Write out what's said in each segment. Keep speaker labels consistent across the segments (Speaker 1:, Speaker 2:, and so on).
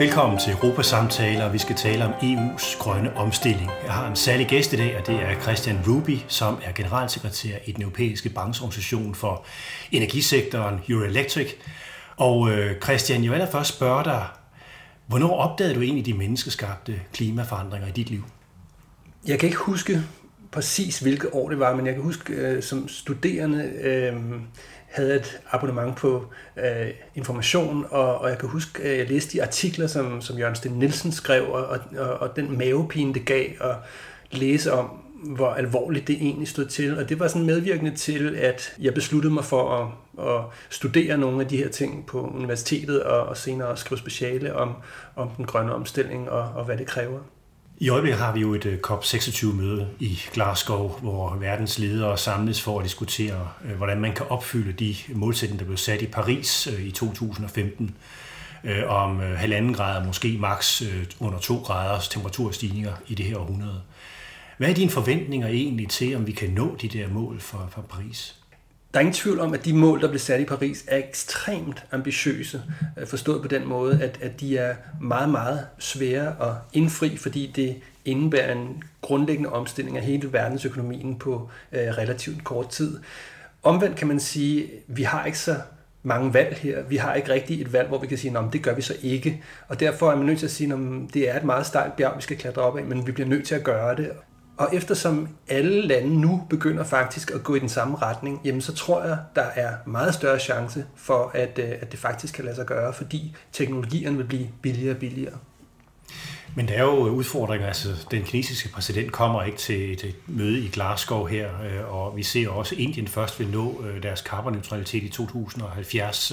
Speaker 1: Velkommen til Europasamtaler. Vi skal tale om EU's grønne omstilling. Jeg har en særlig gæst i dag, og det er Christian Ruby, som er generalsekretær i den europæiske brancheorganisation for energisektoren Euroelectric. Og øh, Christian, jeg vil først spørge dig, hvornår opdagede du egentlig de menneskeskabte klimaforandringer i dit liv?
Speaker 2: Jeg kan ikke huske præcis, hvilket år det var, men jeg kan huske, øh, som studerende øh, havde et abonnement på øh, information, og, og jeg kan huske, at jeg læste de artikler, som, som Jørgen Sten Nielsen skrev, og, og, og den mavepine, det gav at læse om, hvor alvorligt det egentlig stod til. Og det var sådan medvirkende til, at jeg besluttede mig for at, at studere nogle af de her ting på universitetet, og, og senere skrive speciale om, om den grønne omstilling og, og hvad det kræver.
Speaker 1: I øjeblikket har vi jo et øh, COP26-møde i Glasgow, hvor verdens ledere samles for at diskutere, øh, hvordan man kan opfylde de målsætninger, der blev sat i Paris øh, i 2015 om halvanden grader, måske maks under to graders temperaturstigninger i det her århundrede. Hvad er dine forventninger egentlig til, om vi kan nå de der mål for, for Paris?
Speaker 2: Der er ingen tvivl om, at de mål, der blev sat i Paris, er ekstremt ambitiøse. Øh, forstået på den måde, at, at de er meget, meget svære at indfri, fordi det indebærer en grundlæggende omstilling af hele verdensøkonomien på øh, relativt kort tid. Omvendt kan man sige, at vi har ikke så mange valg her. Vi har ikke rigtig et valg, hvor vi kan sige, at det gør vi så ikke. Og derfor er man nødt til at sige, at det er et meget stejlt bjerg, vi skal klatre op af, men vi bliver nødt til at gøre det. Og eftersom alle lande nu begynder faktisk at gå i den samme retning, jamen så tror jeg, der er meget større chance for, at, øh, at det faktisk kan lade sig gøre, fordi teknologierne vil blive billigere og billigere.
Speaker 1: Men der er jo udfordringer. Altså, den kinesiske præsident kommer ikke til et møde i Glasgow her, øh, og vi ser også, at Indien først vil nå øh, deres karbonneutralitet i 2070.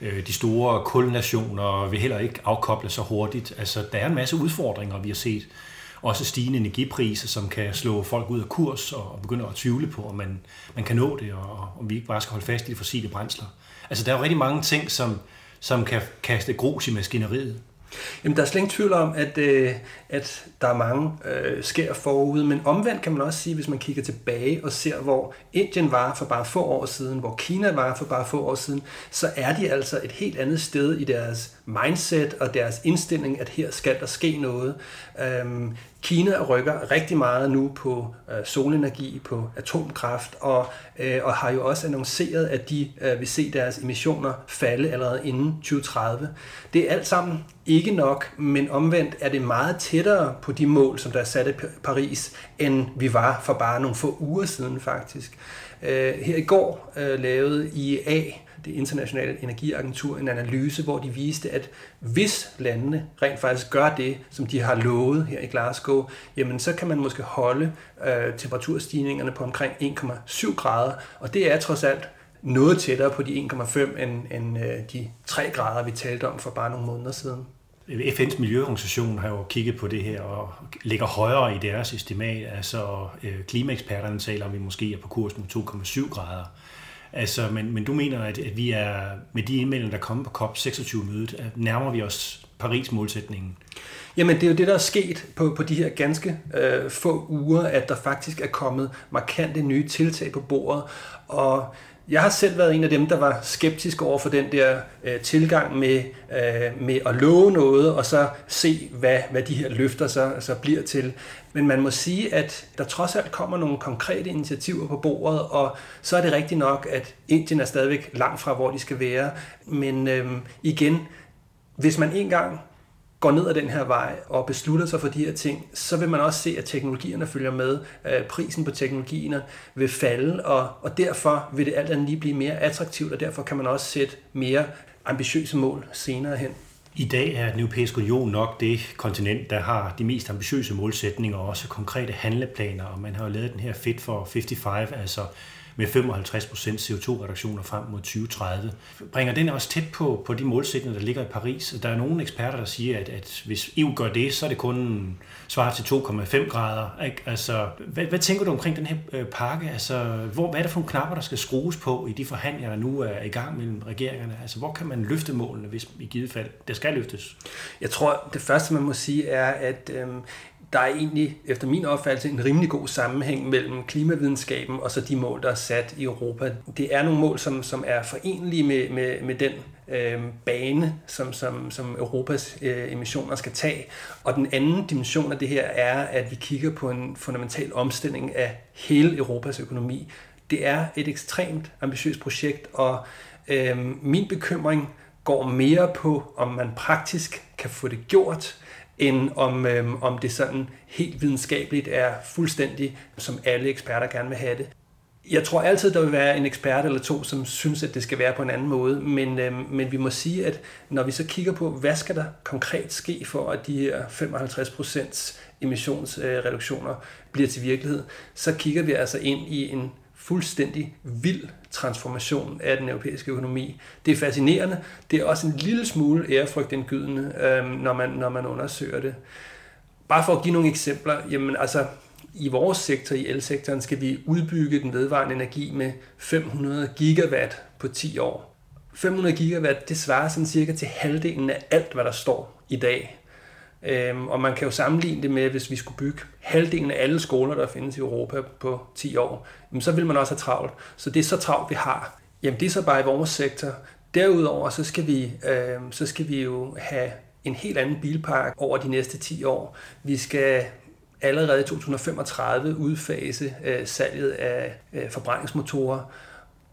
Speaker 1: De store kulnationer vil heller ikke afkoble så hurtigt. Altså, der er en masse udfordringer, vi har set også stigende energipriser, som kan slå folk ud af kurs og begynde at tvivle på, om man, man kan nå det, og om vi ikke bare skal holde fast i de fossile brændsler. Altså, der er jo rigtig mange ting, som, som kan kaste grus i maskineriet.
Speaker 2: Jamen, der er slet ingen tvivl om, at, øh, at der er mange øh, sker forud, men omvendt kan man også sige, hvis man kigger tilbage og ser, hvor Indien var for bare få år siden, hvor Kina var for bare få år siden, så er de altså et helt andet sted i deres mindset og deres indstilling, at her skal der ske noget. Øhm, Kina rykker rigtig meget nu på øh, solenergi, på atomkraft, og, øh, og har jo også annonceret, at de øh, vil se deres emissioner falde allerede inden 2030. Det er alt sammen ikke nok, men omvendt er det meget tættere på de mål, som der er sat i Paris, end vi var for bare nogle få uger siden faktisk. Øh, her i går øh, lavede IEA det internationale energiagentur, en analyse, hvor de viste, at hvis landene rent faktisk gør det, som de har lovet her i Glasgow, jamen så kan man måske holde øh, temperaturstigningerne på omkring 1,7 grader, og det er trods alt noget tættere på de 1,5 end, end øh, de 3 grader, vi talte om for bare nogle måneder siden.
Speaker 1: FN's miljøorganisation har jo kigget på det her og ligger højere i deres estimat. Altså øh, klimaeksperterne taler om, at vi måske er på kurs mod 2,7 grader. Altså, men, men du mener, at, at vi er med de indmeldinger, der kommer på COP26-mødet, nærmer vi os Paris-målsætningen?
Speaker 2: Jamen, det er jo det, der er sket på, på de her ganske øh, få uger, at der faktisk er kommet markante nye tiltag på bordet. Og jeg har selv været en af dem, der var skeptisk over for den der øh, tilgang med, øh, med at love noget, og så se, hvad, hvad de her løfter så, så bliver til. Men man må sige, at der trods alt kommer nogle konkrete initiativer på bordet, og så er det rigtigt nok, at Indien er stadigvæk langt fra, hvor de skal være. Men øh, igen, hvis man engang går ned ad den her vej og beslutter sig for de her ting, så vil man også se, at teknologierne følger med. Øh, prisen på teknologierne vil falde, og, og derfor vil det alt andet lige blive mere attraktivt, og derfor kan man også sætte mere ambitiøse mål senere hen.
Speaker 1: I dag er den europæiske union nok det kontinent, der har de mest ambitiøse målsætninger og også konkrete handleplaner, og man har jo lavet den her Fit for 55, altså med 55% CO2-reduktioner frem mod 2030. Bringer den også tæt på, på de målsætninger, der ligger i Paris? Der er nogle eksperter, der siger, at, at hvis EU gør det, så er det kun svar til 2,5 grader. Ikke? Altså, hvad, hvad tænker du omkring den her øh, pakke? Altså, hvor, hvad er det for nogle knapper, der skal skrues på i de forhandlinger, der nu er i gang mellem regeringerne? Altså, hvor kan man løfte målene, hvis i givet fald der skal løftes?
Speaker 2: Jeg tror, det første, man må sige, er, at øh, der er egentlig, efter min opfattelse, en rimelig god sammenhæng mellem klimavidenskaben og så de mål, der er sat i Europa. Det er nogle mål, som, som er forenlige med, med, med den øh, bane, som, som, som Europas øh, emissioner skal tage. Og den anden dimension af det her er, at vi kigger på en fundamental omstilling af hele Europas økonomi. Det er et ekstremt ambitiøst projekt, og øh, min bekymring går mere på, om man praktisk kan få det gjort, end om, øh, om det sådan helt videnskabeligt er fuldstændig, som alle eksperter gerne vil have det. Jeg tror altid, der vil være en ekspert eller to, som synes, at det skal være på en anden måde, men, øh, men vi må sige, at når vi så kigger på, hvad skal der konkret ske for, at de her 55% emissionsreduktioner øh, bliver til virkelighed, så kigger vi altså ind i en fuldstændig vild transformation af den europæiske økonomi. Det er fascinerende. Det er også en lille smule ærefrygtindgydende, øh, når, man, når man undersøger det. Bare for at give nogle eksempler, jamen altså, i vores sektor, i elsektoren, skal vi udbygge den vedvarende energi med 500 gigawatt på 10 år. 500 gigawatt, det svarer sådan cirka til halvdelen af alt, hvad der står i dag. Øhm, og man kan jo sammenligne det med, hvis vi skulle bygge halvdelen af alle skoler, der findes i Europa på 10 år, jamen så vil man også have travlt. Så det er så travlt, vi har. Jamen det er så bare i vores sektor. Derudover så skal vi, øh, så skal vi jo have en helt anden bilpark over de næste 10 år. Vi skal allerede i 2035 udfase øh, salget af øh, forbrændingsmotorer.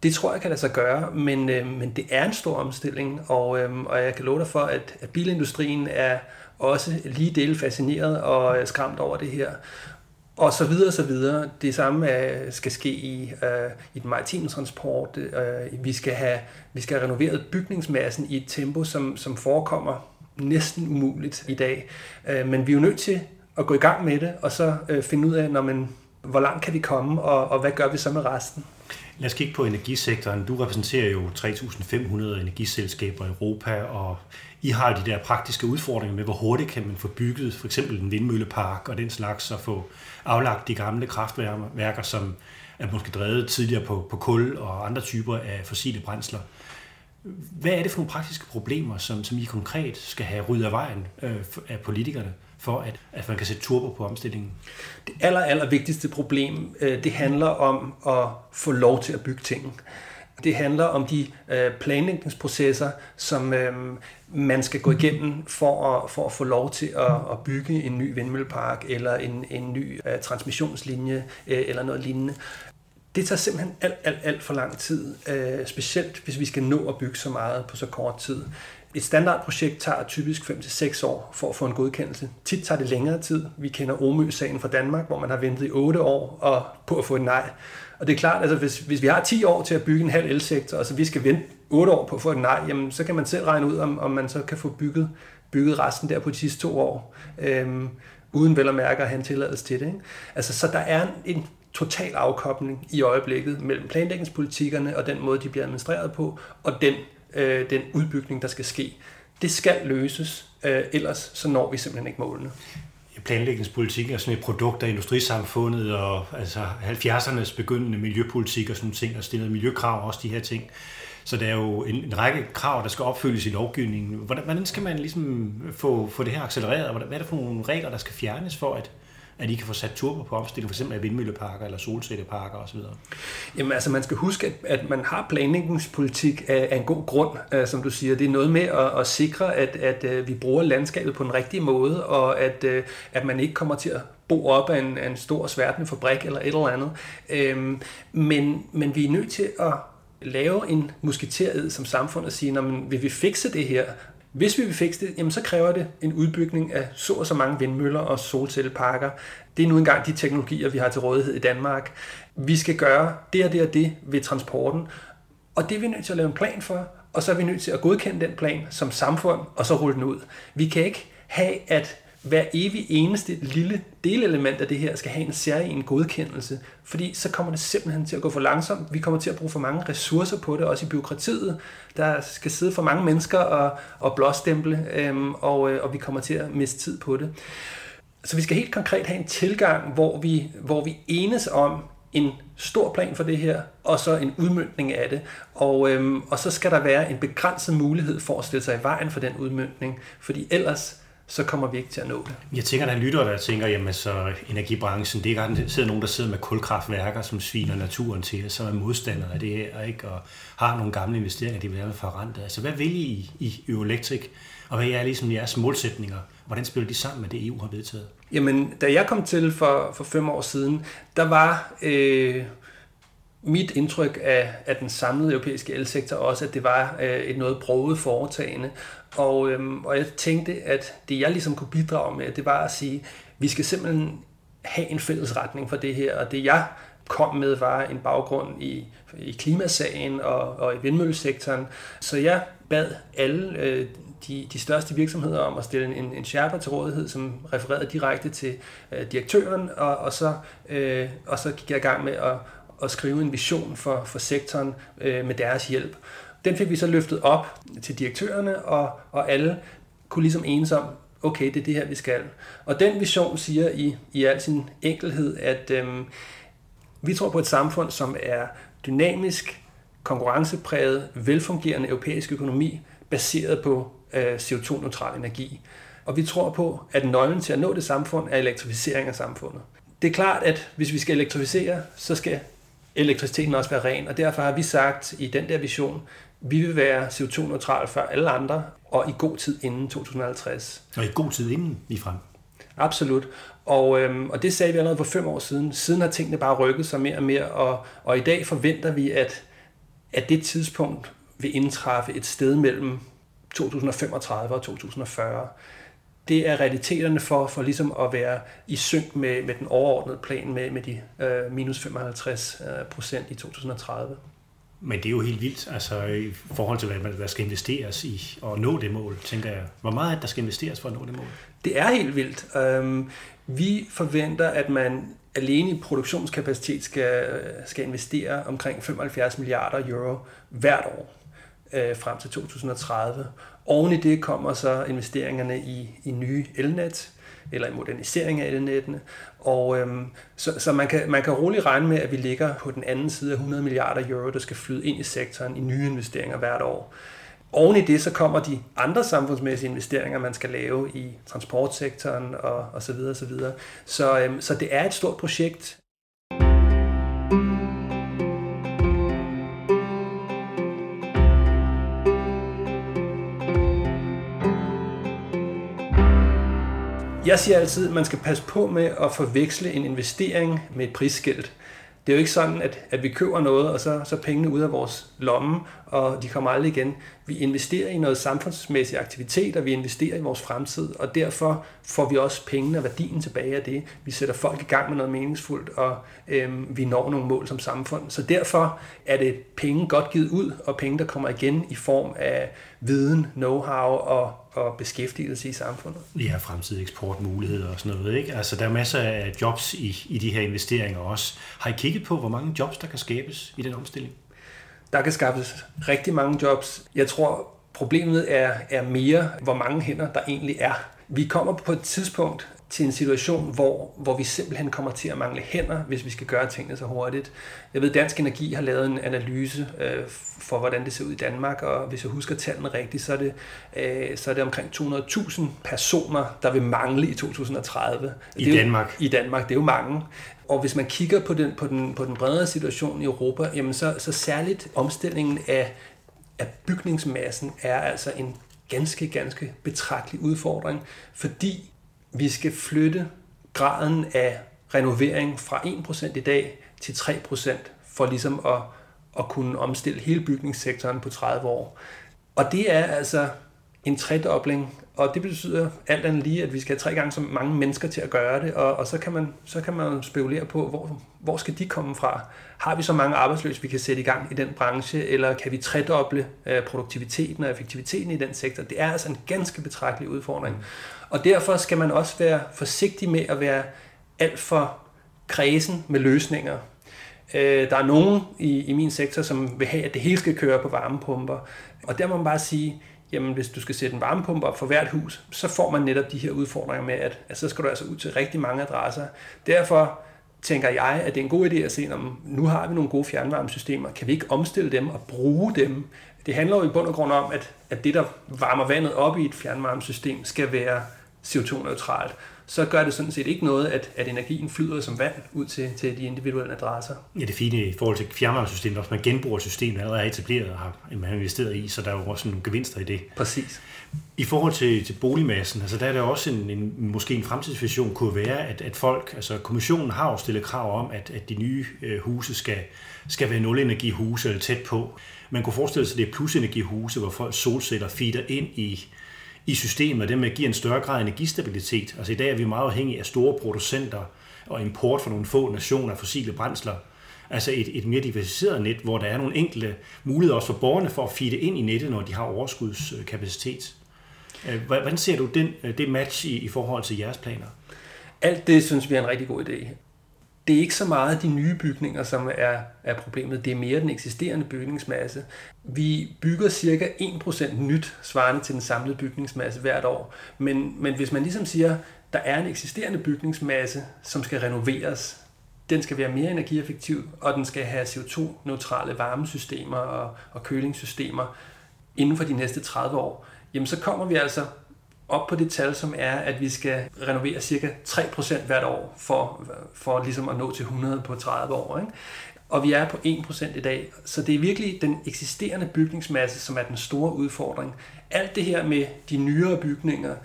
Speaker 2: Det tror jeg kan lade sig gøre, men, øh, men det er en stor omstilling, og, øh, og jeg kan love dig for, at, at bilindustrien er også lige dele fascineret og skræmt over det her. Og så videre, så videre. Det samme øh, skal ske i, øh, i den maritime transport. Øh, vi, skal have, vi skal have renoveret bygningsmassen i et tempo, som, som forekommer næsten umuligt i dag. Øh, men vi er jo nødt til at gå i gang med det, og så øh, finde ud af, når man, hvor langt kan vi komme, og, og hvad gør vi så med resten?
Speaker 1: Lad os kigge på energisektoren. Du repræsenterer jo 3.500 energiselskaber i Europa, og I har de der praktiske udfordringer med, hvor hurtigt kan man få bygget for eksempel en vindmøllepark og den slags, og få aflagt de gamle kraftværker, som er måske drevet tidligere på, på kul og andre typer af fossile brændsler. Hvad er det for nogle praktiske problemer, som, som I konkret skal have ryddet af vejen øh, af politikerne? for at, at man kan sætte turbo på omstillingen?
Speaker 2: Det aller, aller vigtigste problem, øh, det handler om at få lov til at bygge ting. Det handler om de øh, planlægningsprocesser, som øh, man skal gå igennem for at, for at få lov til at, at bygge en ny vindmøllepark eller en, en ny øh, transmissionslinje øh, eller noget lignende. Det tager simpelthen alt, alt, alt for lang tid, øh, specielt hvis vi skal nå at bygge så meget på så kort tid. Et standardprojekt tager typisk 5-6 år for at få en godkendelse. Tit tager det længere tid. Vi kender Omø-sagen fra Danmark, hvor man har ventet i 8 år og på at få et nej. Og det er klart, at altså, hvis, hvis vi har 10 år til at bygge en halv elsektor, og så vi skal vente 8 år på at få et nej, jamen, så kan man selv regne ud, om, om man så kan få bygget, bygget resten der på de sidste to år, øhm, uden vel at mærke at have en tilladelse til det. Ikke? Altså, så der er en, en total afkobling i øjeblikket mellem planlægningspolitikkerne og den måde, de bliver administreret på, og den øh, den udbygning, der skal ske. Det skal løses, øh, ellers så når vi simpelthen ikke målene.
Speaker 1: Planlægningspolitik er sådan et produkt af industrisamfundet og altså 70'ernes begyndende miljøpolitik og sådan ting, og stillet miljøkrav også de her ting. Så der er jo en, en række krav, der skal opfyldes i lovgivningen. Hvordan, hvordan skal man ligesom få, få det her accelereret? Hvad er det for nogle regler, der skal fjernes for, at, at I kan få sat turbo på omstilling, f.eks. af vindmølleparker eller solcelleparker osv.?
Speaker 2: Jamen altså, man skal huske, at, at man har planlægningspolitik af, af en god grund, uh, som du siger. Det er noget med at, at sikre, at, at uh, vi bruger landskabet på den rigtige måde, og at, uh, at man ikke kommer til at bo op af en, af en stor sværtende fabrik eller et eller andet. Uh, men, men vi er nødt til at lave en musketered som samfund og sige, når vil vi fikse det her, hvis vi vil fikse det, jamen så kræver det en udbygning af så og så mange vindmøller og solcelleparker. Det er nu engang de teknologier, vi har til rådighed i Danmark. Vi skal gøre det og det og det ved transporten, og det er vi nødt til at lave en plan for, og så er vi nødt til at godkende den plan som samfund, og så rulle den ud. Vi kan ikke have, at hver evig eneste lille delelement af det her skal have en særlig godkendelse, fordi så kommer det simpelthen til at gå for langsomt. Vi kommer til at bruge for mange ressourcer på det, også i byråkratiet. Der skal sidde for mange mennesker og, og blåstemple, øhm, og, øh, og vi kommer til at miste tid på det. Så vi skal helt konkret have en tilgang, hvor vi, hvor vi enes om en stor plan for det her, og så en udmyndning af det. Og, øhm, og så skal der være en begrænset mulighed for at stille sig i vejen for den udmyndning, fordi ellers så kommer vi ikke til at nå det.
Speaker 1: Jeg tænker, der er lytter, der tænker, jamen så energibranchen, det er ikke der sidder nogen, der sidder med kulkraftværker, som sviner naturen til, som er modstandere af det her, ikke? og har nogle gamle investeringer, de vil have forrentet. Altså, hvad vil I i Euroelectric, og hvad er ligesom jeres målsætninger? Hvordan spiller de sammen med det, EU har vedtaget?
Speaker 2: Jamen, da jeg kom til for, for fem år siden, der var øh, mit indtryk af, af den samlede europæiske elsektor også, at det var øh, et noget broget foretagende. Og, øhm, og jeg tænkte, at det jeg ligesom kunne bidrage med, det var at sige, vi skal simpelthen have en fælles retning for det her. Og det jeg kom med, var en baggrund i, i klimasagen og, og i vindmøllesektoren. Så jeg bad alle øh, de, de største virksomheder om at stille en, en sherpa til rådighed, som refererede direkte til øh, direktøren, og, og, så, øh, og så gik jeg i gang med at, at skrive en vision for, for sektoren øh, med deres hjælp. Den fik vi så løftet op til direktørerne, og, og alle kunne ligesom enes om, okay, det er det her, vi skal. Og den vision siger i, i al sin enkelhed, at øhm, vi tror på et samfund, som er dynamisk, konkurrencepræget, velfungerende europæisk økonomi, baseret på øh, CO2-neutral energi. Og vi tror på, at nøglen til at nå det samfund er elektrificering af samfundet. Det er klart, at hvis vi skal elektrificere, så skal elektriciteten også være ren, og derfor har vi sagt i den der vision, vi vil være CO2-neutrale før alle andre, og i god tid inden 2050.
Speaker 1: Og i god tid inden i frem.
Speaker 2: Absolut. Og, øhm, og det sagde vi allerede for fem år siden. Siden har tingene bare rykket sig mere og mere, og, og i dag forventer vi, at, at det tidspunkt vil indtræffe et sted mellem 2035 og 2040. Det er realiteterne for, for ligesom at være i synk med, med den overordnede plan med, med de øh, minus 55 øh, procent i 2030.
Speaker 1: Men det er jo helt vildt, altså i forhold til, hvad der skal investeres i at nå det mål, tænker jeg. Hvor meget er der skal investeres for at nå det mål?
Speaker 2: Det er helt vildt. Øhm, vi forventer, at man alene i produktionskapacitet skal, skal investere omkring 75 milliarder euro hvert år øh, frem til 2030. Oven i det kommer så investeringerne i, i nye elnet, eller i modernisering af elnettene. Og øhm, så, så man, kan, man kan roligt regne med, at vi ligger på den anden side af 100 milliarder euro, der skal flyde ind i sektoren i nye investeringer hvert år. Oven i det så kommer de andre samfundsmæssige investeringer, man skal lave i transportsektoren og, og så videre, så videre. Så, øhm, så det er et stort projekt. Jeg siger altid, at man skal passe på med at forveksle en investering med et prisskilt. Det er jo ikke sådan, at, at vi køber noget, og så, så pengene ud af vores lomme, og de kommer aldrig igen. Vi investerer i noget samfundsmæssig aktivitet, og vi investerer i vores fremtid, og derfor får vi også pengene og værdien tilbage af det. Vi sætter folk i gang med noget meningsfuldt, og øhm, vi når nogle mål som samfund. Så derfor er det penge godt givet ud, og penge, der kommer igen i form af viden, know-how og, og beskæftigelse i samfundet.
Speaker 1: Ja, fremtidige eksportmuligheder og sådan noget. Ikke? Altså, der er masser af jobs i, i de her investeringer også. Har I kigget på, hvor mange jobs, der kan skabes i den omstilling?
Speaker 2: Der kan skabes rigtig mange jobs. Jeg tror, problemet er, er mere, hvor mange hænder der egentlig er. Vi kommer på et tidspunkt til en situation, hvor, hvor vi simpelthen kommer til at mangle hænder, hvis vi skal gøre tingene så hurtigt. Jeg ved, Dansk Energi har lavet en analyse øh, for, hvordan det ser ud i Danmark, og hvis jeg husker tallene rigtigt, så er det, øh, så er det omkring 200.000 personer, der vil mangle i 2030.
Speaker 1: I
Speaker 2: det
Speaker 1: Danmark?
Speaker 2: Jo, I Danmark, det er jo mange. Og hvis man kigger på den, på den, på den bredere situation i Europa, jamen så, så særligt omstillingen af, af bygningsmassen er altså en ganske, ganske betragtelig udfordring, fordi vi skal flytte graden af renovering fra 1% i dag til 3% for ligesom at, at kunne omstille hele bygningssektoren på 30 år. Og det er altså en tredobling, og det betyder alt andet lige, at vi skal have tre gange så mange mennesker til at gøre det, og, og så, kan man, så kan man spekulere på, hvor, hvor skal de komme fra? Har vi så mange arbejdsløse, vi kan sætte i gang i den branche, eller kan vi tredoble øh, produktiviteten og effektiviteten i den sektor? Det er altså en ganske betragtelig udfordring. Og derfor skal man også være forsigtig med at være alt for kredsen med løsninger. Øh, der er nogen i, i min sektor, som vil have, at det hele skal køre på varmepumper. Og der må man bare sige, jamen hvis du skal sætte en varmepumpe op for hvert hus, så får man netop de her udfordringer med, at, at så skal du altså ud til rigtig mange adresser. Derfor tænker jeg, at det er en god idé at se, om nu har vi nogle gode fjernvarmesystemer, kan vi ikke omstille dem og bruge dem? Det handler jo i bund og grund om, at, at det, der varmer vandet op i et fjernvarmesystem, skal være CO2-neutralt, så gør det sådan set ikke noget, at, at energien flyder som vand ud til, til de individuelle adresser.
Speaker 1: Ja, det fine i forhold til fjernvarmesystemet, også man genbruger systemet allerede er etableret og har man investeret i, så der er jo også nogle gevinster i det.
Speaker 2: Præcis.
Speaker 1: I forhold til, til boligmassen, altså der er der også en, en, måske en fremtidsvision kunne være, at, at folk, altså kommissionen har jo stillet krav om, at, at de nye øh, huse skal, skal være nulenergihuse eller tæt på. Man kunne forestille sig, at det er plusenergihuse, hvor folk solceller feeder ind i, i systemet, og dermed giver en større grad af energistabilitet. Altså i dag er vi meget afhængige af store producenter og import fra nogle få nationer af fossile brændsler. Altså et, et mere diversificeret net, hvor der er nogle enkelte muligheder også for borgerne for at feede ind i nettet, når de har overskudskapacitet. Øh, hvordan ser du den, øh, det match i, i forhold til jeres planer?
Speaker 2: Alt det synes vi er en rigtig god idé. Det er ikke så meget de nye bygninger, som er, er problemet. Det er mere den eksisterende bygningsmasse. Vi bygger cirka 1% nyt, svarende til den samlede bygningsmasse hvert år. Men, men hvis man ligesom siger, der er en eksisterende bygningsmasse, som skal renoveres, den skal være mere energieffektiv, og den skal have CO2-neutrale varmesystemer og, og kølingssystemer inden for de næste 30 år, jamen så kommer vi altså op på det tal, som er, at vi skal renovere cirka 3% hvert år for, for ligesom at nå til 100 på 30 år. Ikke? Og vi er på 1% i dag. Så det er virkelig den eksisterende bygningsmasse, som er den store udfordring. Alt det her med de nyere bygninger,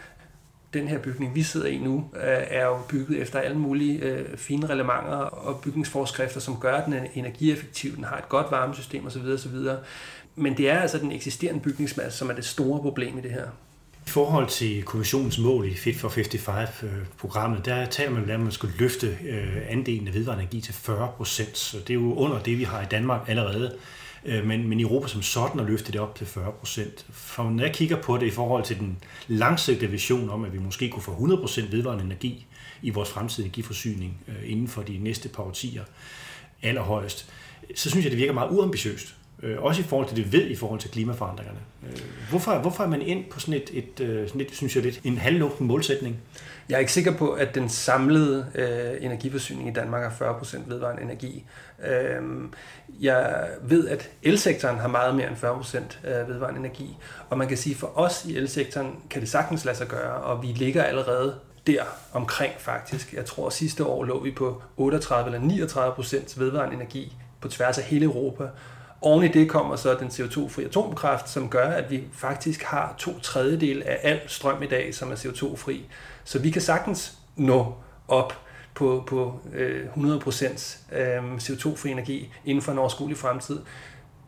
Speaker 2: den her bygning, vi sidder i nu, øh, er jo bygget efter alle mulige øh, fine relevanter og bygningsforskrifter, som gør, at den er energieffektiv, den har et godt varmesystem osv. osv. Men det er altså den eksisterende bygningsmasse, som er det store problem i det her.
Speaker 1: I forhold til kommissionens mål i Fit for 55-programmet, der taler man om, at man skal løfte øh, andelen af vedvarende energi til 40 procent. Så det er jo under det, vi har i Danmark allerede. Øh, men, men Europa som sådan at løfte det op til 40 procent. For når jeg kigger på det i forhold til den langsigtede vision om, at vi måske kunne få 100 procent vedvarende energi i vores fremtidige energiforsyning øh, inden for de næste par årtier allerhøjst, så synes jeg, det virker meget uambitiøst. Øh, også i forhold til det ved i forhold til klimaforandringerne. Øh, hvorfor, hvorfor er man ind på sådan et, et, øh, sådan et synes jeg lidt, en halvlugten målsætning?
Speaker 2: Jeg er ikke sikker på, at den samlede øh, energiforsyning i Danmark er 40% vedvarende energi. Øh, jeg ved, at elsektoren har meget mere end 40% øh, vedvarende energi, og man kan sige, at for os i elsektoren kan det sagtens lade sig gøre, og vi ligger allerede der omkring faktisk. Jeg tror, at sidste år lå vi på 38 eller 39% vedvarende energi på tværs af hele Europa, Oven i det kommer så den CO2-fri atomkraft, som gør, at vi faktisk har to tredjedel af al strøm i dag, som er CO2-fri. Så vi kan sagtens nå op på, på 100% øh, CO2-fri øh, energi inden for en overskuelig fremtid.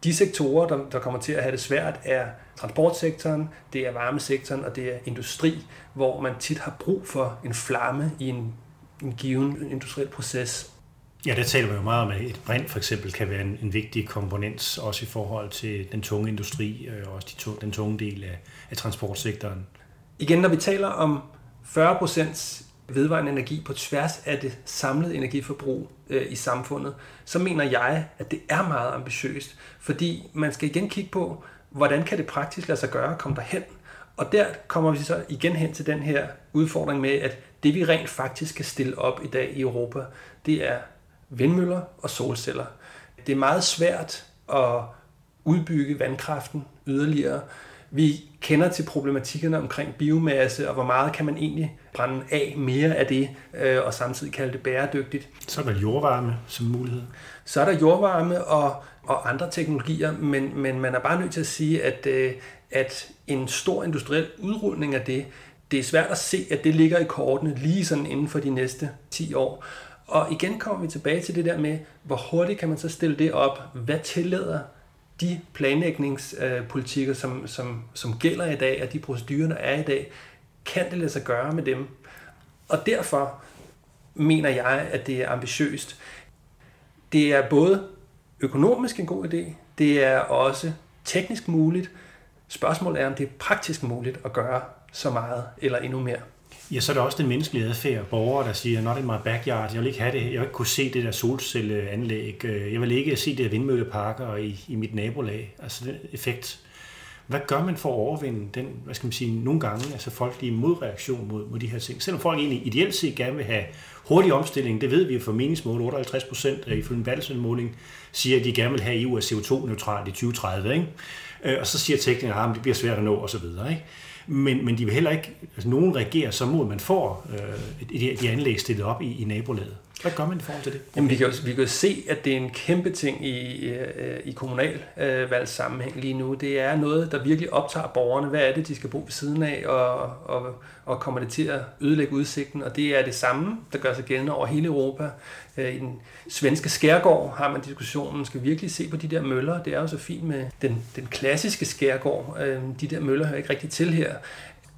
Speaker 2: De sektorer, der, der kommer til at have det svært, er transportsektoren, det er varmesektoren og det er industri, hvor man tit har brug for en flamme i en, en given industriel proces.
Speaker 1: Ja, det taler man jo meget om, at et brint for eksempel kan være en, en vigtig komponent, også i forhold til den tunge industri øh, og også de to, den tunge del af, af transportsektoren.
Speaker 2: Igen, når vi taler om 40% vedvarende energi på tværs af det samlede energiforbrug øh, i samfundet, så mener jeg, at det er meget ambitiøst, fordi man skal igen kigge på, hvordan kan det praktisk lade sig gøre at komme derhen. Og der kommer vi så igen hen til den her udfordring med, at det vi rent faktisk kan stille op i dag i Europa, det er vindmøller og solceller. Det er meget svært at udbygge vandkraften yderligere. Vi kender til problematikkerne omkring biomasse, og hvor meget kan man egentlig brænde af mere af det, øh, og samtidig kalde det bæredygtigt.
Speaker 1: Så er der jordvarme som mulighed.
Speaker 2: Så er der jordvarme og, og andre teknologier, men, men man er bare nødt til at sige, at, øh, at en stor industriel udrulning af det, det er svært at se, at det ligger i kortene lige sådan inden for de næste 10 år. Og igen kommer vi tilbage til det der med, hvor hurtigt kan man så stille det op? Hvad tillader de planlægningspolitikker, som, som, som gælder i dag, og de procedurer, der er i dag, kan det lade sig gøre med dem? Og derfor mener jeg, at det er ambitiøst. Det er både økonomisk en god idé, det er også teknisk muligt. Spørgsmålet er, om det er praktisk muligt at gøre så meget eller endnu mere.
Speaker 1: Ja, så er der også den menneskelige adfærd. Borgere, der siger, not in my backyard, jeg vil ikke have det, jeg vil ikke kunne se det der solcelleanlæg, øh, jeg vil ikke se det der vindmølleparker i, i mit nabolag. Altså den effekt. Hvad gør man for at overvinde den, hvad skal man sige, nogle gange, altså folkelige modreaktion mod, mod de her ting? Selvom folk egentlig ideelt set gerne vil have hurtig omstilling, det ved vi fra meningsmål, 58 procent øh, ifølge en Balsen-måling, siger, at de gerne vil have EU er CO2-neutralt i 2030, ikke? Øh, og så siger teknikerne, ah, at det bliver svært at nå, osv., ikke? Men, men de vil heller ikke, altså nogen reagerer så mod, man får øh, de, de anlæg stillet op i, i nabolaget. Hvad gør man i forhold til det?
Speaker 2: Jamen, vi, kan jo, vi kan jo se, at det er en kæmpe ting i, øh, i kommunalvalgssammenhæng lige nu. Det er noget, der virkelig optager borgerne. Hvad er det, de skal bo ved siden af, og, og, og kommer det til at ødelægge udsigten? Og det er det samme, der gør sig gældende over hele Europa. Øh, I den svenske skærgård har man diskussionen, skal virkelig se på de der møller? Det er jo så fint med den, den klassiske skærgård. Øh, de der møller hører ikke rigtig til her.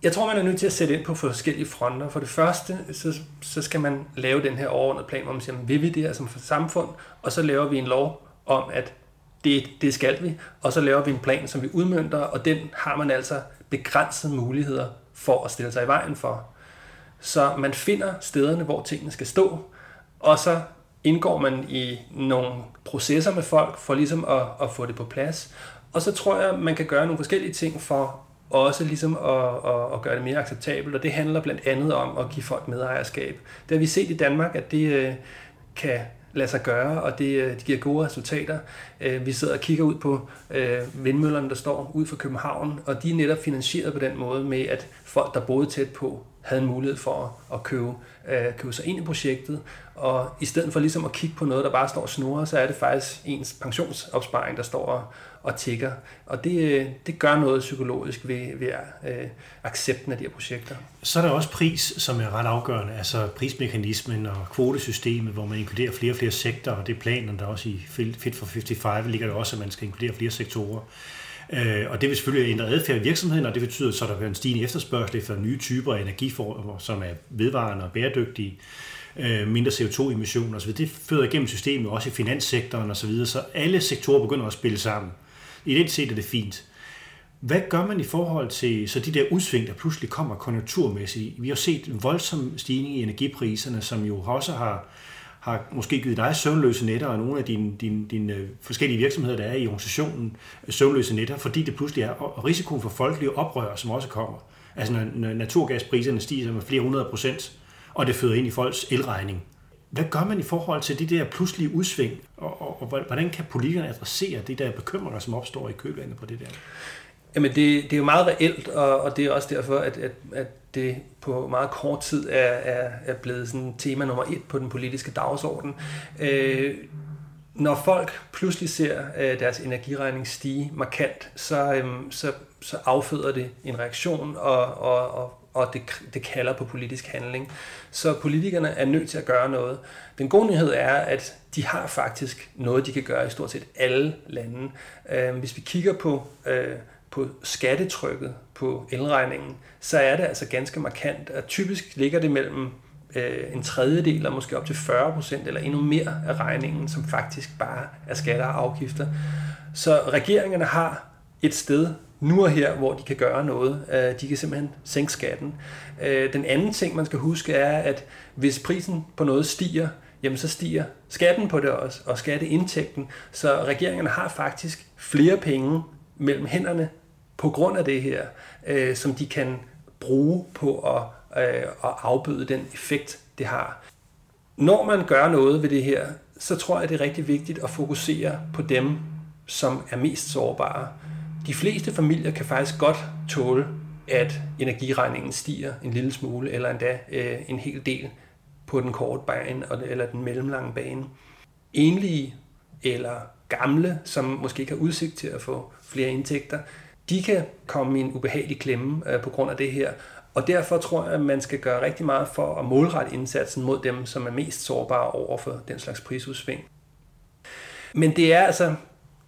Speaker 2: Jeg tror, man er nødt til at sætte ind på forskellige fronter. For det første, så, så skal man lave den her overordnede plan, hvor man siger, vil vi det her som samfund? Og så laver vi en lov om, at det, det skal vi. Og så laver vi en plan, som vi udmyndter, og den har man altså begrænsede muligheder for at stille sig i vejen for. Så man finder stederne, hvor tingene skal stå, og så indgår man i nogle processer med folk for ligesom at, at få det på plads. Og så tror jeg, man kan gøre nogle forskellige ting for også ligesom at, at, at gøre det mere acceptabelt, og det handler blandt andet om at give folk medejerskab. Det har vi set i Danmark, at det øh, kan lade sig gøre, og det, øh, det giver gode resultater. Øh, vi sidder og kigger ud på øh, vindmøllerne, der står ud for København, og de er netop finansieret på den måde med, at folk, der boede tæt på, havde en mulighed for at købe, øh, købe sig ind i projektet, og i stedet for ligesom at kigge på noget, der bare står og snurrer, så er det faktisk ens pensionsopsparing, der står og, og tigger. Og det, øh, det gør noget psykologisk ved, ved øh, accepten af de her projekter.
Speaker 1: Så er der også pris, som er ret afgørende, altså prismekanismen og kvotesystemet, hvor man inkluderer flere og flere sektorer, og det er planen, der også i Fit for 55 ligger der også, at man skal inkludere flere sektorer. Øh, og det vil selvfølgelig ændre adfærd i virksomheden, og det betyder så, at der bliver en stigende efterspørgsel efter nye typer af energiformer, som er vedvarende og bæredygtige øh, mindre CO2-emissioner osv. Det føder igennem systemet, også i finanssektoren osv., så alle sektorer begynder at spille sammen. I den set er det fint. Hvad gør man i forhold til så de der udsving, der pludselig kommer konjunkturmæssigt? Vi har set en voldsom stigning i energipriserne, som jo også har, har måske givet dig søvnløse netter, og nogle af dine, dine, dine øh, forskellige virksomheder, der er i organisationen, øh, søvnløse netter, fordi det pludselig er, og risikoen for folkelige oprør, som også kommer. Altså når naturgaspriserne stiger med flere hundrede procent, og det føder ind i folks elregning. Hvad gør man i forhold til de der pludselige udsving, og, og, og hvordan kan politikerne adressere de der bekymringer, som opstår i kølvandet på det der?
Speaker 2: Jamen det, det er jo meget reelt, og, og det er også derfor, at, at, at det på meget kort tid er, er, er blevet sådan tema nummer et på den politiske dagsorden. Øh, når folk pludselig ser øh, deres energiregning stige markant, så, øh, så, så afføder det en reaktion, og, og, og og det, det kalder på politisk handling. Så politikerne er nødt til at gøre noget. Den gode nyhed er, at de har faktisk noget, de kan gøre i stort set alle lande. Øh, hvis vi kigger på, øh, på skattetrykket på elregningen, så er det altså ganske markant, og typisk ligger det mellem øh, en tredjedel og måske op til 40 procent eller endnu mere af regningen, som faktisk bare er skatter og afgifter. Så regeringerne har et sted, nu og her, hvor de kan gøre noget. Øh, de kan simpelthen sænke skatten. Øh, den anden ting, man skal huske, er, at hvis prisen på noget stiger, jamen så stiger skatten på det også, og skatteindtægten. Så regeringerne har faktisk flere penge mellem hænderne på grund af det her, øh, som de kan bruge på at, øh, at afbøde den effekt, det har. Når man gør noget ved det her, så tror jeg, det er rigtig vigtigt at fokusere på dem, som er mest sårbare de fleste familier kan faktisk godt tåle, at energiregningen stiger en lille smule, eller endda øh, en hel del på den korte bane eller den mellemlange bane. Enlige eller gamle, som måske ikke har udsigt til at få flere indtægter, de kan komme i en ubehagelig klemme øh, på grund af det her. Og derfor tror jeg, at man skal gøre rigtig meget for at målrette indsatsen mod dem, som er mest sårbare over for den slags prisudsving. Men det er altså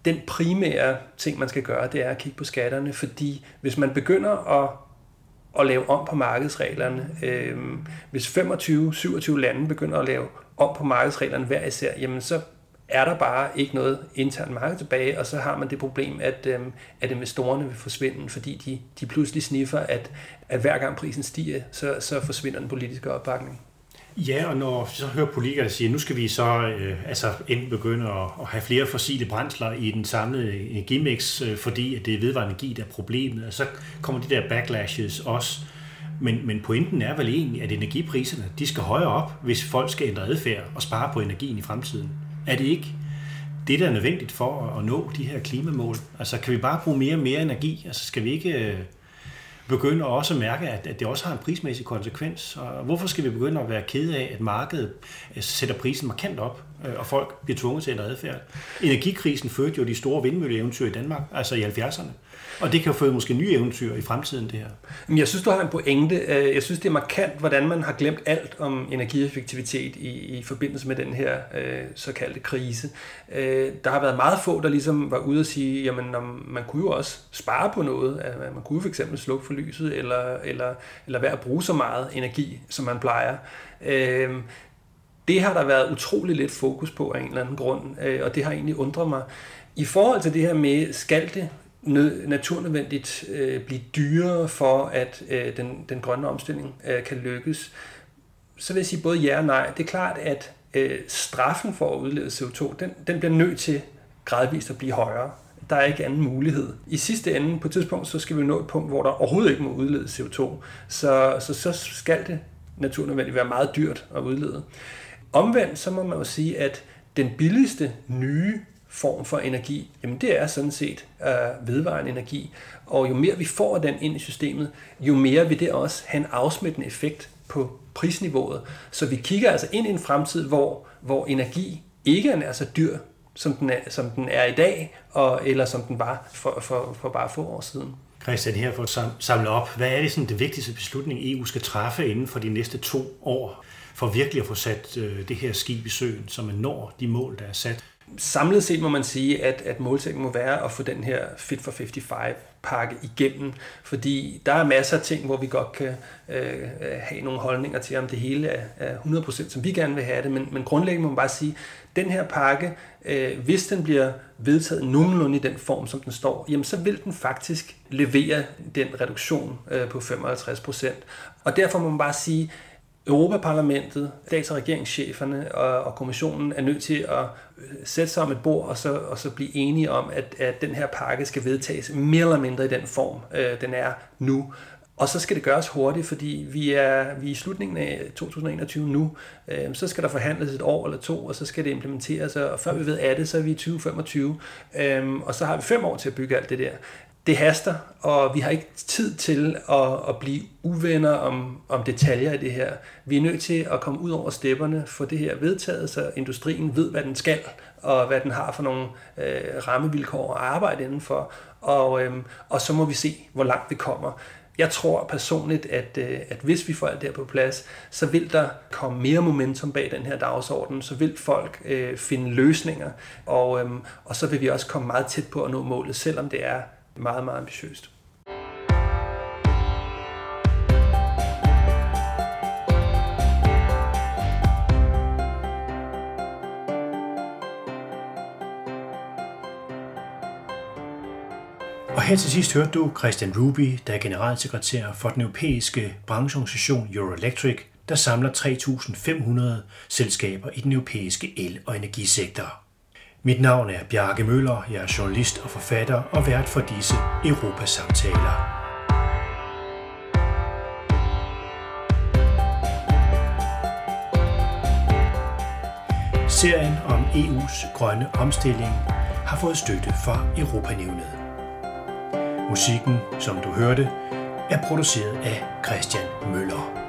Speaker 2: den primære ting, man skal gøre, det er at kigge på skatterne, fordi hvis man begynder at, at lave om på markedsreglerne, øh, hvis 25-27 lande begynder at lave om på markedsreglerne hver især, jamen så er der bare ikke noget internt marked tilbage, og så har man det problem, at, øh, at investorerne vil forsvinde, fordi de, de pludselig sniffer, at, at hver gang prisen stiger, så, så forsvinder den politiske opbakning.
Speaker 1: Ja, og når så hører politikere sige, at nu skal vi så øh, altså enten begynde at, at have flere fossile brændsler i den samlede energimix, øh, fordi at det er vedvarende energi, der er problemet, og så kommer de der backlashes også. Men, men pointen er vel egentlig, at energipriserne de skal højere op, hvis folk skal ændre adfærd og spare på energien i fremtiden. Er det ikke det, der er nødvendigt for at, at nå de her klimamål? Altså kan vi bare bruge mere og mere energi? Altså skal vi ikke... Øh, begynder også at mærke, at, at det også har en prismæssig konsekvens. Og hvorfor skal vi begynde at være kede af, at markedet øh, sætter prisen markant op, øh, og folk bliver tvunget til at ændre adfærd? Energikrisen førte jo de store vindmølleeventyr i Danmark, altså i 70'erne. Og det kan jo føde måske nye eventyr i fremtiden, det her.
Speaker 2: Men jeg synes, du har en pointe. Øh, jeg synes, det er markant, hvordan man har glemt alt om energieffektivitet i, i forbindelse med den her øh, såkaldte krise. Øh, der har været meget få, der ligesom var ude og sige, jamen man kunne jo også spare på noget. Man kunne for eksempel slukke for lyset, eller, eller, eller være at bruge så meget energi, som man plejer. Øh, det har der været utrolig lidt fokus på af en eller anden grund, øh, og det har egentlig undret mig. I forhold til det her med, skal det nød, naturnødvendigt øh, blive dyrere for, at øh, den, den grønne omstilling øh, kan lykkes, så vil jeg sige både ja og nej. Det er klart, at øh, straffen for at udlede CO2, den, den bliver nødt til gradvist at blive højere. Der er ikke anden mulighed. I sidste ende, på et tidspunkt, så skal vi nå et punkt, hvor der overhovedet ikke må udlede CO2. Så, så, så skal det naturnødvendigt være meget dyrt at udlede. Omvendt, så må man jo sige, at den billigste nye form for energi, jamen det er sådan set øh, vedvarende energi. Og jo mere vi får den ind i systemet, jo mere vil det også have en afsmittende effekt på prisniveauet. Så vi kigger altså ind i en fremtid, hvor, hvor energi ikke er så dyr, som den er, som den er i dag, og, eller som den var for, for, for bare få år siden.
Speaker 1: Christian, her for at samle op. Hvad er det sådan det vigtigste beslutning, EU skal træffe inden for de næste to år, for virkelig at få sat øh, det her skib i søen, så man når de mål, der er sat?
Speaker 2: Samlet set må man sige, at, at målsætningen må være at få den her Fit for 55 pakke igennem, fordi der er masser af ting, hvor vi godt kan øh, have nogle holdninger til, om det hele er, er 100% som vi gerne vil have det, men, men grundlæggende må man bare sige, at den her pakke, øh, hvis den bliver vedtaget nogenlunde i den form, som den står, jamen så vil den faktisk levere den reduktion øh, på 55%. Og derfor må man bare sige, Europaparlamentet, stats- og regeringscheferne og, og kommissionen er nødt til at sætte sig om et bord og så, og så blive enige om, at, at den her pakke skal vedtages mere eller mindre i den form, øh, den er nu. Og så skal det gøres hurtigt, fordi vi er, vi er i slutningen af 2021 nu. Øh, så skal der forhandles et år eller to, og så skal det implementeres, og før vi ved af det, så er vi i 2025. Øh, og så har vi fem år til at bygge alt det der det haster, og vi har ikke tid til at, at blive uvenner om, om detaljer i det her. Vi er nødt til at komme ud over stepperne for det her vedtaget, så industrien ved, hvad den skal, og hvad den har for nogle øh, rammevilkår at arbejde indenfor. Og, øh, og så må vi se, hvor langt vi kommer. Jeg tror personligt, at, øh, at hvis vi får alt det her på plads, så vil der komme mere momentum bag den her dagsorden, så vil folk øh, finde løsninger, og, øh, og så vil vi også komme meget tæt på at nå målet, selvom det er meget, meget ambitiøst.
Speaker 1: Og her til sidst hørte du Christian Ruby, der er generalsekretær for den europæiske brancheorganisation Euroelectric, der samler 3.500 selskaber i den europæiske el- og energisektor. Mit navn er Bjarke Møller, jeg er journalist og forfatter og vært for disse Europasamtaler. Serien om EU's grønne omstilling har fået støtte fra Europanævnet. Musikken, som du hørte, er produceret af Christian Møller.